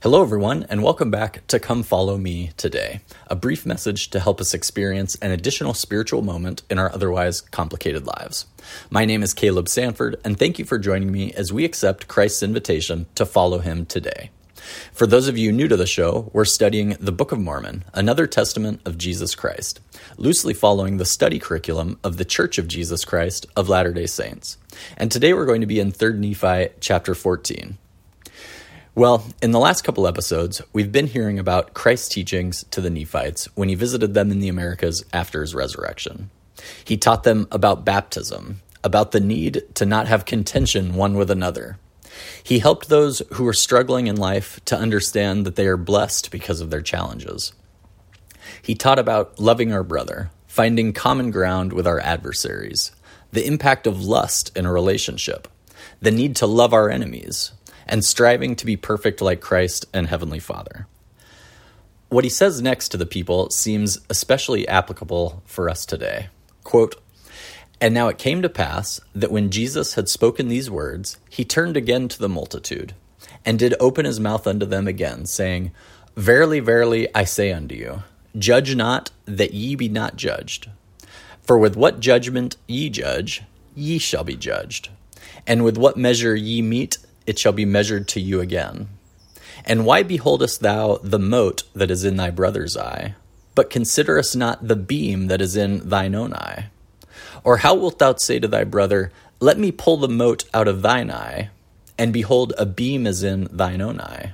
Hello, everyone, and welcome back to Come Follow Me Today, a brief message to help us experience an additional spiritual moment in our otherwise complicated lives. My name is Caleb Sanford, and thank you for joining me as we accept Christ's invitation to follow him today. For those of you new to the show, we're studying the Book of Mormon, another testament of Jesus Christ, loosely following the study curriculum of the Church of Jesus Christ of Latter day Saints. And today we're going to be in 3rd Nephi chapter 14. Well, in the last couple episodes, we've been hearing about Christ's teachings to the Nephites when he visited them in the Americas after his resurrection. He taught them about baptism, about the need to not have contention one with another. He helped those who were struggling in life to understand that they are blessed because of their challenges. He taught about loving our brother, finding common ground with our adversaries, the impact of lust in a relationship, the need to love our enemies, and striving to be perfect like Christ and Heavenly Father. What he says next to the people seems especially applicable for us today. Quote, and now it came to pass that when Jesus had spoken these words, he turned again to the multitude, and did open his mouth unto them again, saying, Verily, verily, I say unto you, judge not, that ye be not judged. For with what judgment ye judge, ye shall be judged. And with what measure ye mete, it shall be measured to you again. And why beholdest thou the mote that is in thy brother's eye, but considerest not the beam that is in thine own eye? Or how wilt thou say to thy brother, Let me pull the mote out of thine eye, and behold, a beam is in thine own eye?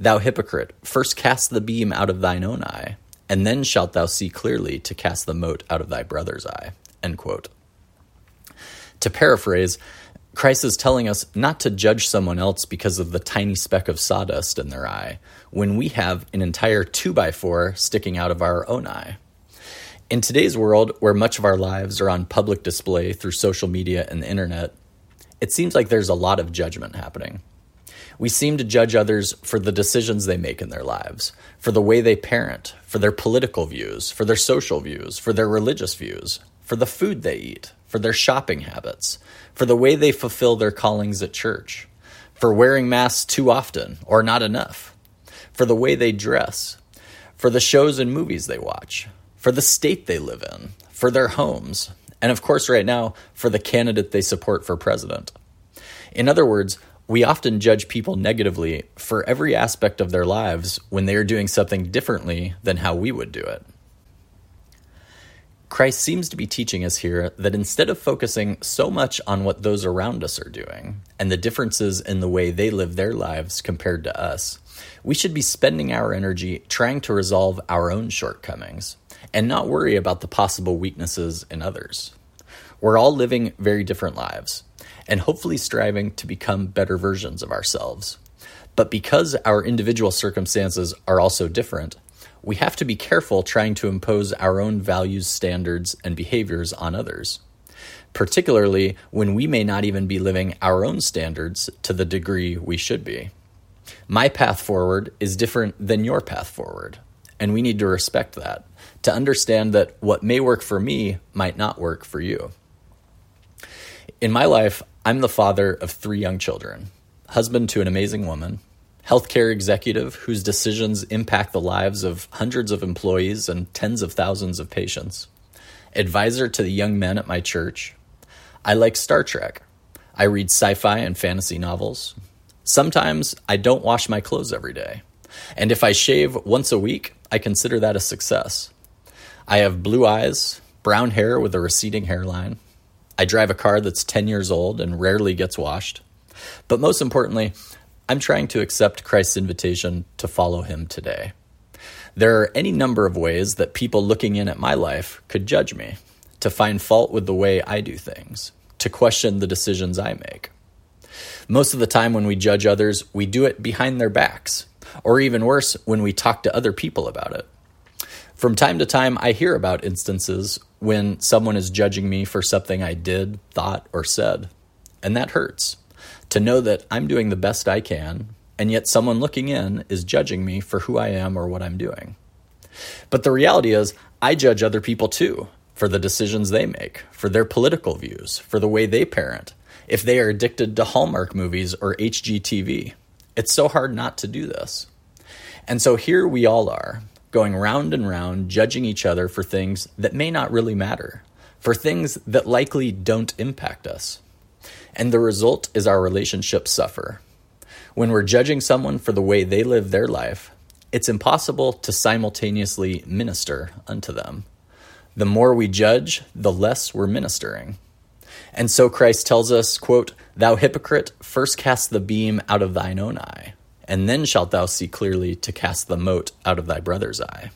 Thou hypocrite, first cast the beam out of thine own eye, and then shalt thou see clearly to cast the mote out of thy brother's eye. To paraphrase, Christ is telling us not to judge someone else because of the tiny speck of sawdust in their eye, when we have an entire 2x4 sticking out of our own eye. In today's world, where much of our lives are on public display through social media and the internet, it seems like there's a lot of judgment happening. We seem to judge others for the decisions they make in their lives, for the way they parent, for their political views, for their social views, for their religious views, for the food they eat, for their shopping habits, for the way they fulfill their callings at church, for wearing masks too often or not enough, for the way they dress, for the shows and movies they watch, for the state they live in, for their homes, and of course, right now, for the candidate they support for president. In other words, we often judge people negatively for every aspect of their lives when they are doing something differently than how we would do it. Christ seems to be teaching us here that instead of focusing so much on what those around us are doing and the differences in the way they live their lives compared to us, we should be spending our energy trying to resolve our own shortcomings and not worry about the possible weaknesses in others. We're all living very different lives and hopefully striving to become better versions of ourselves. But because our individual circumstances are also different, we have to be careful trying to impose our own values, standards, and behaviors on others, particularly when we may not even be living our own standards to the degree we should be. My path forward is different than your path forward, and we need to respect that, to understand that what may work for me might not work for you. In my life, I'm the father of three young children, husband to an amazing woman, healthcare executive whose decisions impact the lives of hundreds of employees and tens of thousands of patients, advisor to the young men at my church. I like Star Trek. I read sci fi and fantasy novels. Sometimes I don't wash my clothes every day. And if I shave once a week, I consider that a success. I have blue eyes, brown hair with a receding hairline. I drive a car that's 10 years old and rarely gets washed. But most importantly, I'm trying to accept Christ's invitation to follow him today. There are any number of ways that people looking in at my life could judge me, to find fault with the way I do things, to question the decisions I make. Most of the time, when we judge others, we do it behind their backs, or even worse, when we talk to other people about it. From time to time, I hear about instances when someone is judging me for something I did, thought, or said, and that hurts to know that I'm doing the best I can, and yet someone looking in is judging me for who I am or what I'm doing. But the reality is, I judge other people too for the decisions they make, for their political views, for the way they parent, if they are addicted to Hallmark movies or HGTV. It's so hard not to do this. And so here we all are, going round and round, judging each other for things that may not really matter, for things that likely don't impact us. And the result is our relationships suffer. When we're judging someone for the way they live their life, it's impossible to simultaneously minister unto them. The more we judge, the less we're ministering. And so Christ tells us, quote, Thou hypocrite, first cast the beam out of thine own eye, and then shalt thou see clearly to cast the mote out of thy brother's eye.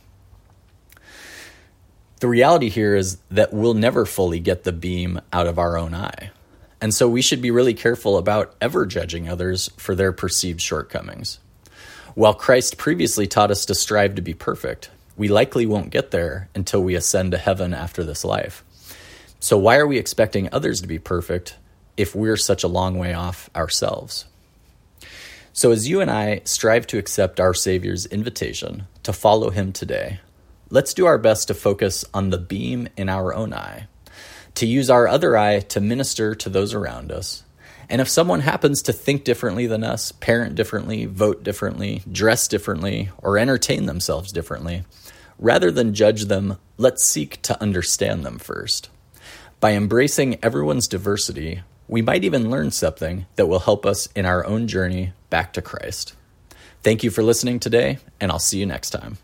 The reality here is that we'll never fully get the beam out of our own eye. And so we should be really careful about ever judging others for their perceived shortcomings. While Christ previously taught us to strive to be perfect, we likely won't get there until we ascend to heaven after this life. So, why are we expecting others to be perfect if we're such a long way off ourselves? So, as you and I strive to accept our Savior's invitation to follow Him today, let's do our best to focus on the beam in our own eye, to use our other eye to minister to those around us. And if someone happens to think differently than us, parent differently, vote differently, dress differently, or entertain themselves differently, rather than judge them, let's seek to understand them first. By embracing everyone's diversity, we might even learn something that will help us in our own journey back to Christ. Thank you for listening today, and I'll see you next time.